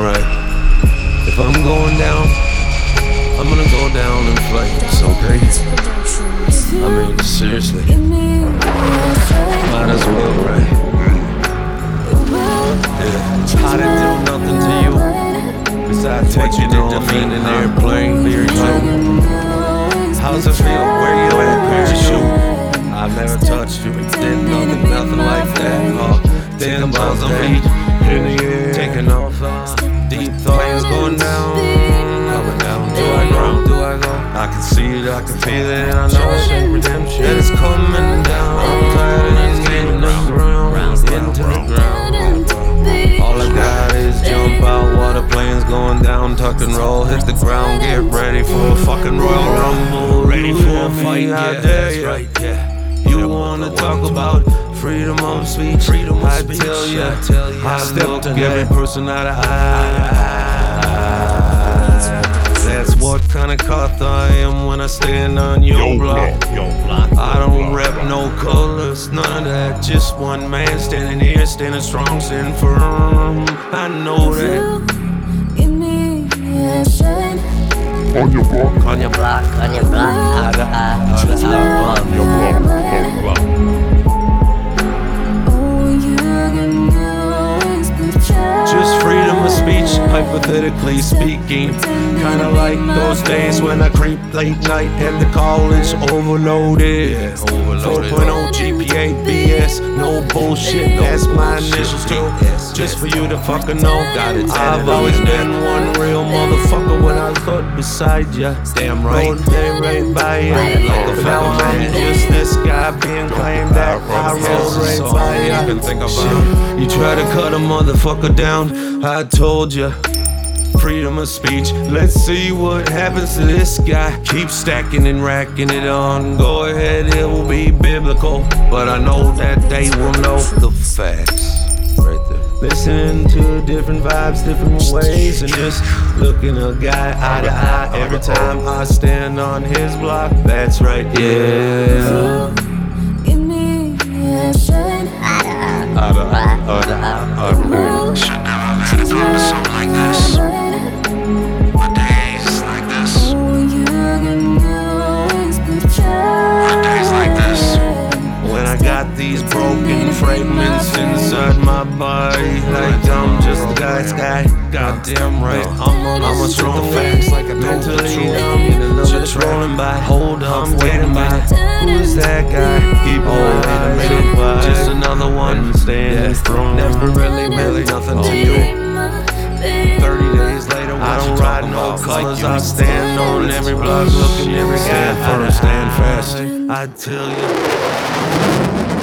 Alright. If I'm going down, I'm gonna go down in flames, okay? I mean, seriously. Might as well, right? Yeah. I didn't do nothing to you besides taking off in an airplane. How's it feel? Where you at, parachute? I've never touched you, did nothing, nothing like that. Oh, thinking about the beat in the can see it, I can feel it, and I know it's redemption. That it's coming down. I'm tired of getting the ground, into the ground. All I got is jump out while the plane's going down, tuck and roll, hit the ground, get ready for a fucking Royal Rumble, ready for a fight. Yeah, that's right. Yeah. You wanna talk about freedom of speech? Freedom of I tell ya, I tell ya, I look every person out of eyes. That's what kind of coth I am when I stand on your block. I don't rep no colors, none of that. Just one man standing here, standing strong, standing firm. I know that. On your block, On your block, on your block, out of out of out your block, block, block. Just hypothetically speaking. Kinda like those days when I creep late night and the college overloaded. Yeah, overloaded. 4.0 GPA BS, no bullshit. That's my initials too. Just for you to fucking know. I've always been one real motherfucker when I thought beside ya. Damn right. Day right by ya. Like a foul man, just this guy being claimed that I rode right by ya. You try to cut a motherfucker down, I told ya. Freedom of speech. Let's see what happens to this guy. Keep stacking and racking it on. Go ahead, it will be biblical. But I know that they will know the facts. Right there. Listening to different vibes, different ways, and just looking a guy eye to eye every time I stand on his block. That's right, yeah. Eye to eye, eye to eye, eye these broken fragments inside my body, like I'm just a guy's guy. Goddamn right, I'm on I'm a strong facts like mentally numb. Just rolling by, hold up, waiting by. Who's that guy? Keep on waiting by. Just another one standing strong. Never really, really nothing to you. 30 days later, I don't ride no colors. I stand on every block, looking every guy first, stand fast. I tell you.